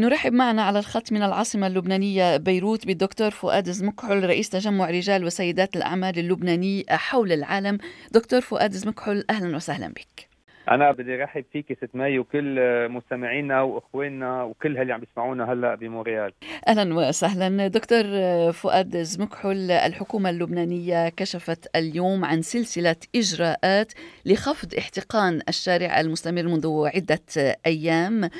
نرحب معنا على الخط من العاصمة اللبنانية بيروت بالدكتور فؤاد زمكحل رئيس تجمع رجال وسيدات الأعمال اللبناني حول العالم. دكتور فؤاد زمكحل أهلا وسهلا بك. أنا بدي ارحب فيك ست مي وكل مستمعينا وإخواننا وكل اللي عم يسمعونا هلأ بمونريال أهلا وسهلا. دكتور فؤاد زمكحل الحكومة اللبنانية كشفت اليوم عن سلسلة إجراءات لخفض احتقان الشارع المستمر منذ عدة أيام.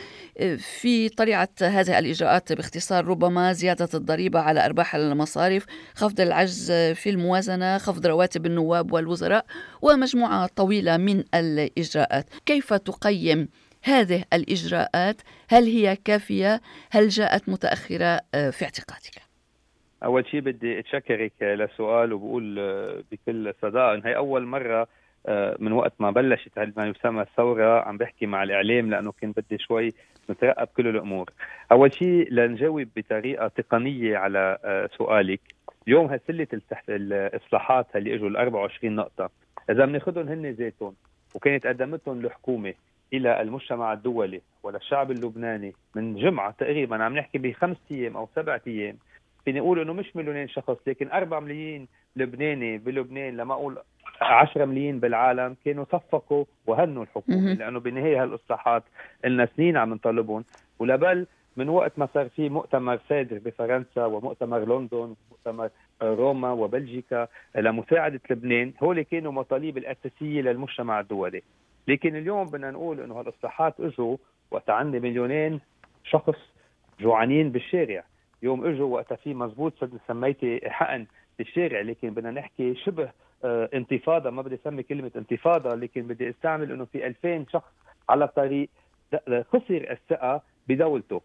في طليعه هذه الإجراءات باختصار ربما زيادة الضريبة على أرباح المصارف خفض العجز في الموازنة خفض رواتب النواب والوزراء ومجموعة طويلة من الإجراءات. كيف تقيم هذه الإجراءات؟ هل هي كافية؟ هل جاءت متأخرة؟ آه، في اعتقادك. أول شيء بدي أتشكرك لسؤال وبقول آه، بكل صداقة. إن هي أول مرة آه، من وقت ما بلشت ما يسمى الثورة عم بحكي مع الإعلام لأنه كنت بدي شوي نترقب كل الأمور. أول شيء لنجاوب بطريقة تقنية على سؤالك. اليوم هسلة الإصلاحات اللي إجوا ال 24 نقطة. إذا بناخذهم هن ذاتهم وكانت قدمتهم الحكومة إلى المجتمع الدولي وللشعب اللبناني من جمعة تقريبا عم نحكي بخمس أيام أو سبعة أيام فيني أقول إنه مش مليونين شخص لكن 4 ملايين لبناني بلبنان لما أقول 10 ملايين بالعالم كانوا صفقوا وهنوا الحكومة لأنه بالنهايه هالإصلاحات لنا سنين عم نطالبهم. ولبل من وقت ما صار في مؤتمر صادر بفرنسا ومؤتمر لندن ومؤتمر روما وبلجيكا لمساعدة لبنان. هول كانوا مطالب الأساسية للمجتمع الدولي. لكن اليوم بدنا نقول إنه هالاصلاحات إجوا وقت عندي مليونين شخص جوعانين بالشارع. يوم إجوا وقتها في مزبوط سميتي حقن بالشارع. لكن بدنا نحكي شبه آه انتفاضة. ما بدي أسمي كلمة انتفاضة لكن بدي أستعمل إنه في 2000 شخص على الطريق خسر الثقة بدولته.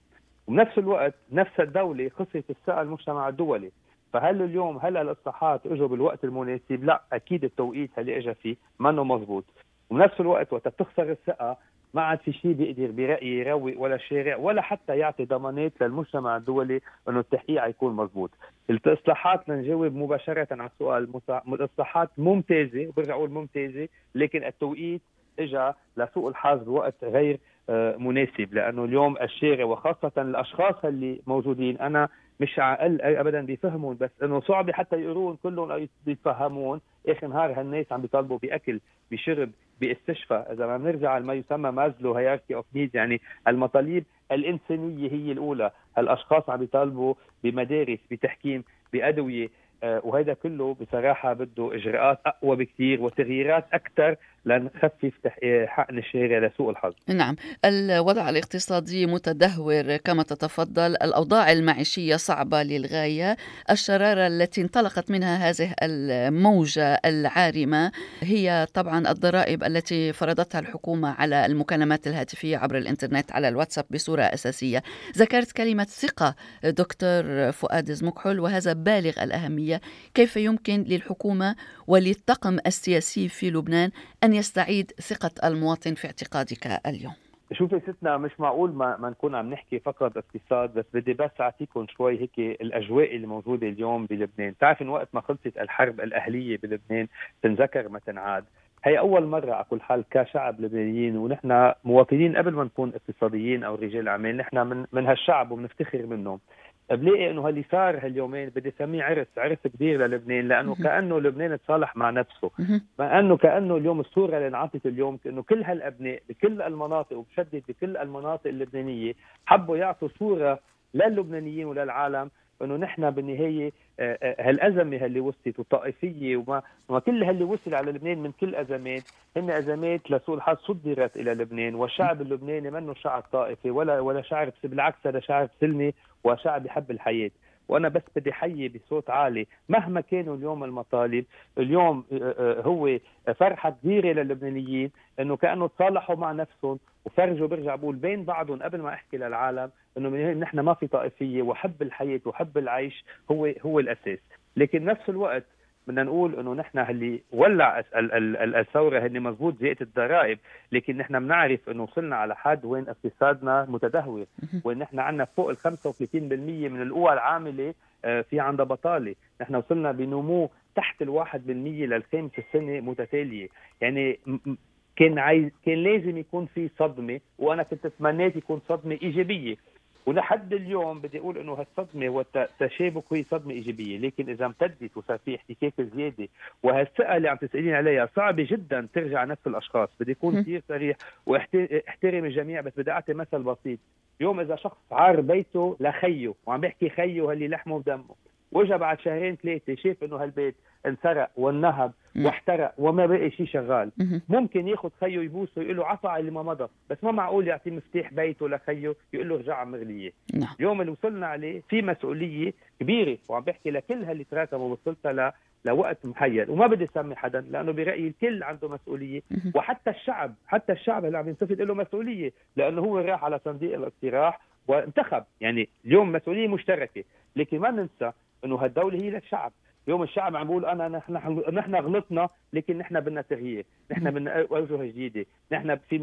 وبنفس الوقت نفس الدولة خسرت الثقة المجتمع الدولي. فهل اليوم هل الاصلاحات اجوا بالوقت المناسب؟ لا أكيد التوقيت اللي اجى فيه منه مضبوط وبنفس الوقت وقت بتخسر الثقة ما عاد في شيء بيقدر برايي يروق ولا شارع ولا حتى يعطي ضمانات للمجتمع الدولي إنه التحقيق يكون مضبوط. الاصلاحات لنجاوب مباشرة على السؤال الاصلاحات ممتازة وبرجع أقول ممتازة لكن التوقيت اجى لسوء الحظ بوقت غير آه، مناسب لأنه اليوم الشارع وخاصة الأشخاص اللي موجودين أنا مش عقل ابدا بيفهمون بس إنه صعب حتى يقرون كلهم بيتفهمون اخر نهار هالناس عم بيطالبوا بأكل بشرب باستشفاء إذا ما بنرجع لما يسمى Maslow hierarchy of needs يعني المطالب الإنسانية هي الأولى. هالأشخاص عم بيطالبوا بمدارس بتحكيم بأدوية. آه، وهذا كله بصراحة بده إجراءات أقوى بكثير وتغييرات أكثر لنخفف آه، حقن الشارع لسوء الحظ. نعم. الوضع الاقتصادي متدهور كما تتفضل. الأوضاع المعيشية صعبة للغاية. الشرارة التي انطلقت منها هذه الموجة العارمة هي طبعا الضرائب التي فرضتها الحكومة على المكالمات الهاتفية عبر الإنترنت على الواتساب بصورة أساسية. ذكرت كلمة ثقة دكتور فؤاد زمكحل وهذا بالغ الأهمية. كيف يمكن للحكومة وللطقم السياسي في لبنان أن يستعيد ثقة المواطن في اعتقادك اليوم؟ شوفي ستنا مش معقول ما, ما نكون عم نحكي فقط اقتصاد بس بدي بس أعطيكم شوي هيك الأجواء اللي موجودة اليوم بلبنان، بتعرف ان وقت ما خلصت الحرب الأهلية بلبنان تنذكر ما تنعاد، هي أول مرة على كل حال كشعب لبنانيين ونحن مواطنين قبل ما نكون اقتصاديين أو رجال أعمال، نحن من من هالشعب وبنفتخر منهم، بلاقي إنه هاللي صار هاليومين؟ بدي أسميه عرس عرس كبير للبنان لأنه كأنه لبنان تصالح مع نفسه. مع انه كأنه اليوم الصورة اللي انعطت اليوم إنه كل هالأبناء بكل المناطق وبشدد بكل المناطق اللبنانية حبوا يعطوا صورة للبنانيين وللعالم. إنه نحن بالنهاية آه، آه، هالأزمة اللي وصلت والطائفيه وما وما كل اللي وصل على لبنان من كل أزمات هن أزمات لسوء الحظ صدرت إلى لبنان والشعب اللبناني منه شعب طائفي ولا ولا شعب بالعكس هذا شعب سلمي وشعب يحب الحياة. وأنا بس بدي حيي بصوت عالي مهما كانوا اليوم المطالب اليوم آه، هو فرحة كبيرة للبنانيين إنه كأنه تصالحوا مع نفسهم وفرجوا برجع بقول بين بعضهم قبل ما أحكي للعالم إنه نحن ما في طائفية وحب الحياة وحب العيش هو هو الأساس. لكن نفس الوقت بدنا نقول إنه نحن اللي ولع الثورة هن مضبوط زيادة الضرائب لكن نحن بنعرف إنه وصلنا على حد وين اقتصادنا متدهور. وين نحن عندنا فوق ال 35% من القوى العاملة آه، في عندها بطالة. نحن وصلنا بنمو تحت الواحد بالمية للخامس السنة متتالية. يعني كان عايز كان لازم يكون في صدمة وأنا كنت أتمنيت يكون صدمة إيجابية. ولحد اليوم بدي أقول إنه هالصدمة والتشابك هي صدمة إيجابية. لكن إذا امتدت وصار في احتكاك زيادة وهالثقة اللي عم تسألين عليها صعبة جدا ترجع نفس الأشخاص. بدي أكون كثير صريح واحترم الجميع بس بدي أعطي مثل بسيط. اليوم إذا شخص عار بيته لخيه وعم بيحكي خيه هاللي لحمه ودمه. واجا بعد شهرين ثلاثة شاف إنه هالبيت انسرق وانهب واحترق وما بقي شيء شغال. ممكن ياخذ خيه يبوسه ويقول له عفا على اللي ما مضى. بس ما معقول يعطيه مفتاح بيته لخيه يقول له ارجع مغليه نعم. اليوم اللي وصلنا عليه في مسؤولية كبيرة وعم بحكي لكل هاللي تراكموا وصلتها لوقت محيد وما بدي أسمي حدا لأنه برأيي الكل عنده مسؤولية. وحتى الشعب حتى الشعب اللي عم ينتفض له مسؤولية لأنه هو راح على صندوق الاقتراح وانتخب. يعني اليوم مسؤولية مشتركة. لكن ما ننسى إنه هالدولة هي للشعب. اليوم الشعب عم بيقول أنا نحن نحن غلطنا لكن نحن بدنا تغيير، نحن بدنا أوجه جديدة، نحن في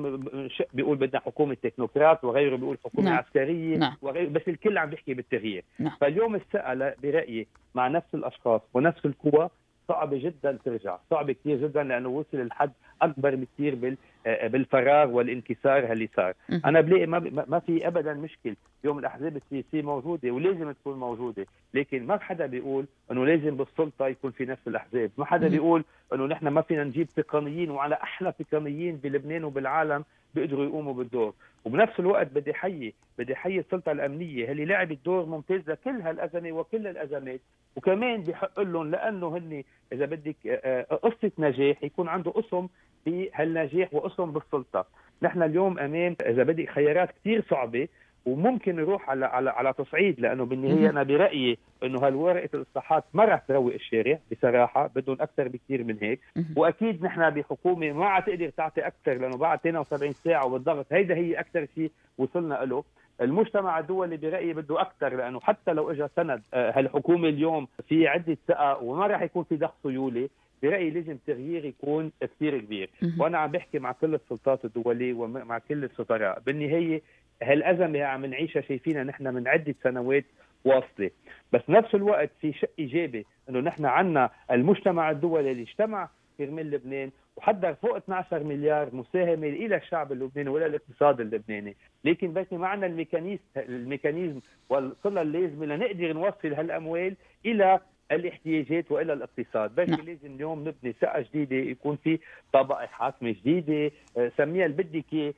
بيقول بدنا حكومة تكنوقراط وغيره بيقول حكومة نعم. عسكرية نعم. وغيره. بس الكل عم بيحكي بالتغيير، نعم. فاليوم الثقه برأيي مع نفس الأشخاص ونفس القوى صعبة جدا ترجع. صعبة كثير جدا لأنه وصل الحد أكبر بكثير بال بالفراغ والانكسار اللي صار. أنا بلاقي ما, ما في ابدا مشكل اليوم الأحزاب السياسية موجودة ولازم تكون موجودة لكن ما حدا بيقول إنه لازم بالسلطة يكون في نفس الأحزاب. ما حدا بيقول إنه نحن ما فينا نجيب تقنيين وعلى أحلى تقنيين بلبنان وبالعالم بيقدروا يقوموا بالدور. وبنفس الوقت بدي حيي بدي حيي السلطة الأمنية اللي لعبت دور ممتاز لكل هالأزمة وكل الأزمات. وكمان بحق لهم لأنه هن إذا بدك آه، آه، قصة نجاح يكون عنده اسم بهالنجاح واسم بالسلطة. نحن اليوم أمام إذا بدك خيارات كثير صعبة وممكن نروح على على على تصعيد لأنه بالنهاية أنا برأيي إنه هالورقة الإصلاحات ما راح تروق الشارع بصراحة بدهم أكثر بكثير من هيك. وأكيد نحن بحكومة ما عاد تقدر تعطي أكثر لأنه بعد 72 ساعة وبالضغط هيدا هي أكثر شيء وصلنا له. المجتمع الدولي برأيي بده أكثر لأنه حتى لو اجى سند آه، هالحكومة اليوم في عدة ثقه وما راح يكون في ضغط سيولي برأيي لازم التغيير يكون كثير كبير. وأنا عم بحكي مع كل السلطات الدوليه ومع كل السفراء بالنهاية هالأزمة عم نعيشها شايفينها نحن من عدة سنوات واصلة. بس نفس الوقت في شيء إيجابي إنه نحن عندنا المجتمع الدولي اللي اجتمع كرمال لبنان وحضر فوق 12 مليار مساهمة إلى الشعب اللبناني ولا الاقتصاد اللبناني، لكن بس ما عندنا ال mechanism ال mechanism والصله اللازمة لنقدر نوصل هالأموال إلى الاحتياجات وإلى الاقتصاد. بس نعم. لازم اليوم نبني ثقه جديدة يكون في طبقه حاكمة جديدة آه، سميها اللي بدك اياه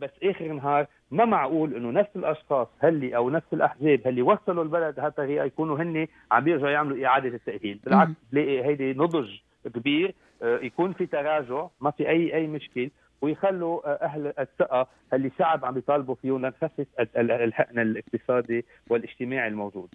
بس آخر النهار ما معقول إنه نفس الأشخاص هلي أو نفس الأحزاب هلي وصلوا البلد بهالطريقه يكونوا هن عم بيرجعوا يعملوا إعادة التأهيل. بالعكس بلاقي هيدي نضج كبير يكون في تراجع ما في اي أي مشكل ويخلوا آه، أهل الثقة اللي الشعب عم يطالبوا فيه لنخفف الحقن الاقتصادي والاجتماعي الموجود.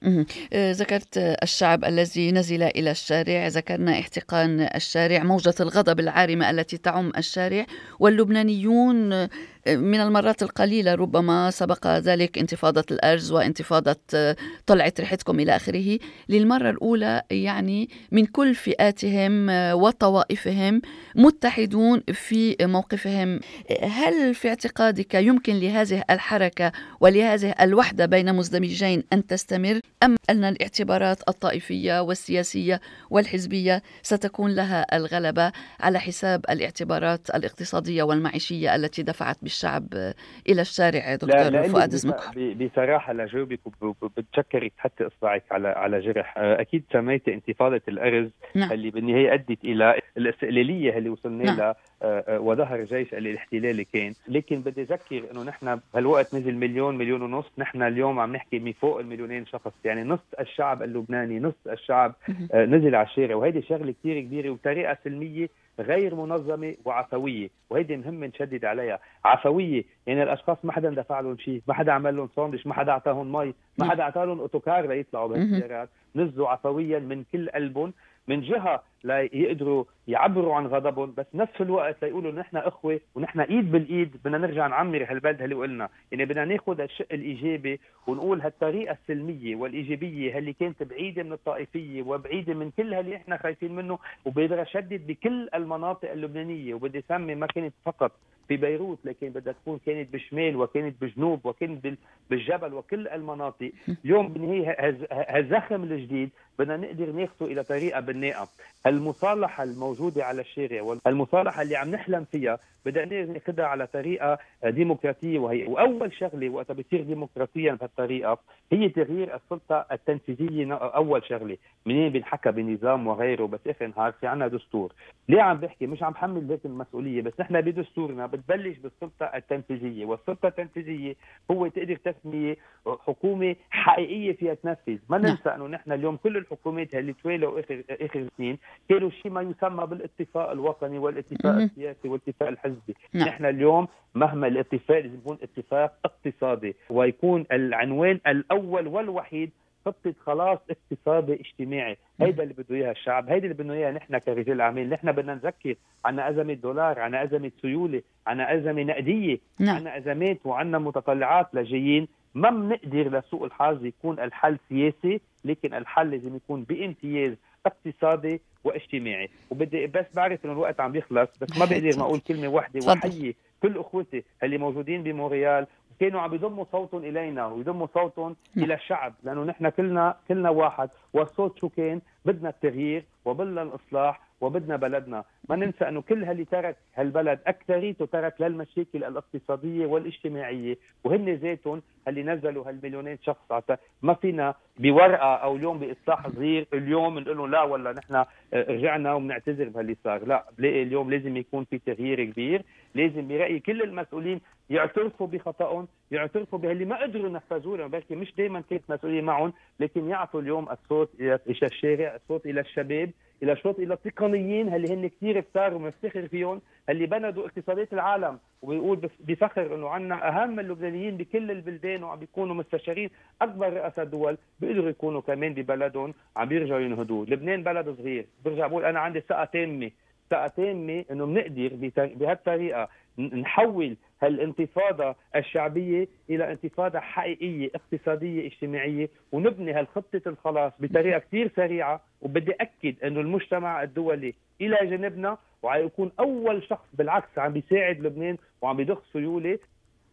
آه، ذكرت الشعب الذي نزل إلى الشارع، ذكرنا احتقان الشارع، موجة الغضب العارمة التي تعم الشارع واللبنانيون من المرات القليلة ربما سبق ذلك انتفاضة الأرز وانتفاضة آه، طلعة ريحتكم إلى آخره. للمرة الأولى يعني من كل فئاتهم آه، وطوائفهم متحدون في موقفهم. هل في اعتقادك يمكن لهذه الحركة ولهذه الوحدة بين مزدمجين أن تستمر؟ أم أن الاعتبارات الطائفية والسياسية والحزبية ستكون لها الغلبة على حساب الاعتبارات الاقتصادية والمعيشية التي دفعت بالشارع الشعب إلى الشارع دكتور فؤاد زمك بصراحة لجاوبك وبتشكرك تحطي إصبعك على على جرح. أكيد سميتي انتفاضة الأرز نعم. اللي بالنهاية أدت إلى الاستقلاليه اللي وصلنا نعم. لها آه، آه، وظهر جيش الاحتلالي كان. لكن بدي أذكر إنه نحن بهالوقت نزل مليون مليون ونص. نحن اليوم عم نحكي من فوق المليونين شخص. يعني نص الشعب اللبناني نص الشعب نزل على الشارع. وهيدي شغلة كثير كبيرة وبطريقه سلمية غير منظمة وعفوية. وهيدي مهم نشدد عليها. عفوية يعني الأشخاص ما حدا دفع لهم شيء ما حدا عمل لهم ساندويش ما حدا اعطاهم مي ما حدا اعطى لهم أوتوكار ليطلعوا بالسيارات نزلوا عفويا من كل قلبهم من جهة ليقدروا يعبروا عن غضبهم بس نفس الوقت ليقولوا نحن إخوة ونحن إيد بالإيد بدنا نرجع نعمر هالبلد اللي قلنا. يعني بدنا ناخذ الشق الإيجابي ونقول هالطريقة السلمية والإيجابية اللي كانت بعيدة من الطائفية وبعيدة من كل اللي إحنا خايفين منه وبقدر أشدد بكل المناطق اللبنانية وبدي اسمي ما كانت فقط في بيروت لكن بدها تكون كانت بالشمال وكانت بجنوب وكانت بالجبل وكل المناطق. اليوم بالنهايه هالزخم الجديد بدنا نقدر ناخذه إلى طريقة بناءه المصالحة الموجودة على الشارع والمصالحة اللي عم نحلم فيها بدنا ناخذها على طريقة ديمقراطية وهي وأول شغلة وقتها بتصير ديمقراطيا بهالطريقه هي تغيير السلطة التنفيذية أول شغلة. منين بنحكى بنظام وغيره بس اخر نهار في عنا دستور. ليه عم بحكي؟ مش عم حمل ذات المسؤولية بس نحن بدستورنا بتبلش بالسلطة التنفيذية والسلطة التنفيذية هو تقدر تسميه حكومة حقيقية فيها تنفذ ما نعم. ننسى إنه نحن اليوم كل الحكومات اللي توالوا اخر آخر سنين كانوا شيء ما يسمى بالاتفاق الوطني والاتفاق السياسي والاتفاق الحزبي نعم. نحن اليوم مهما الاتفاق لازم يكون اتفاق اقتصادي ويكون العنوان الأول والوحيد خطة خلاص اقتصادي اجتماعي. هيدا اللي بده اياها الشعب هيدا اللي بدنا اياها نحن كرجال اعمال نحن بدنا نذكر عنا أزمة دولار عنا أزمة سيولة عنا أزمة نقدية نعم. عنا أزمات وعنا متطلعات لجايين. ما بنقدر لسوء الحظ يكون الحل سياسي لكن الحل لازم يكون بامتياز اقتصادي واجتماعي. وبدي بس بعرف إنه الوقت عم يخلص بس ما بقدر ما أقول كلمة واحدة وحيي كل أخوتي اللي موجودين بمونريال كانوا عم يضموا صوتهم إلينا ويضموا صوتهم نعم. إلى الشعب لأنه نحن كلنا كلنا واحد. والصوت شو كان؟ بدنا التغيير وبدنا الإصلاح. وبدنا بلدنا. ما ننسى أنه كل اللي ترك هالبلد أكثريته ترك للمشاكل الاقتصادية والاجتماعية وهن ذاتهم اللي نزلوا هالمليونين شخص. عطا ما فينا بورقة أو اليوم بإصلاح صغير اليوم نقول له لا ولا نحن آه، رجعنا وبنعتذر بهاللي صار. لا بلاقي اليوم لازم يكون في تغيير كبير. لازم برأيي كل المسؤولين يعترفوا بخطأهم يعترفوا باللي ما قدروا ينفذوه بركي مش دائما كانت مسؤولية معهم لكن يعطوا اليوم الصوت إلى الشارع الصوت إلى الشباب إلى الشوط إلى التقنيين اللي هن كثير كثار ومفتخر فيهم اللي بندوا اقتصادات العالم وبيقول بفخر إنه عندنا أهم اللبنانيين بكل البلدان وعم بيكونوا مستشارين أكبر رؤساء دول بيقدروا يكونوا كمان ببلدهم عم بيرجعوا ينهضوا، لبنان بلد صغير، برجع بقول أنا عندي ثقة تامة ثقة تامة إنه بنقدر بهالطريقة. نحول هالانتفاضة الشعبية إلى انتفاضة حقيقية اقتصادية اجتماعية ونبني هالخطة الخلاص بطريقة كثير سريعة. وبدي أكد إنه المجتمع الدولي إلى جانبنا وعيكون أول شخص بالعكس عم بيساعد لبنان وعم بيضخ سيولة.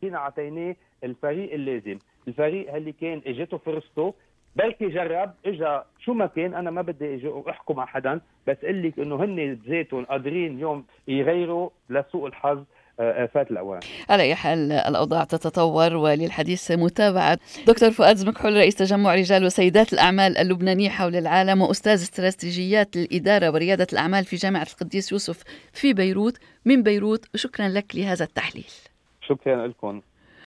فينا أعطيناه الفريق اللازم الفريق اللي كان اجته فرصته بلكي جرب اجى شو ما كان أنا ما بدي إجي أحكم على حدا بس قل لك إنه هن ذاتهم قادرين اليوم يغيروا لسوء الحظ. آه، فات الأوان. على أي حال الأوضاع تتطور وللحديث متابعة دكتور فؤاد زمكحول رئيس تجمع رجال وسيدات الأعمال اللبنانيه حول العالم وأستاذ استراتيجيات الإدارة وريادة الأعمال في جامعة القديس يوسف في بيروت من بيروت شكرا لك لهذا التحليل. شكرا لكم.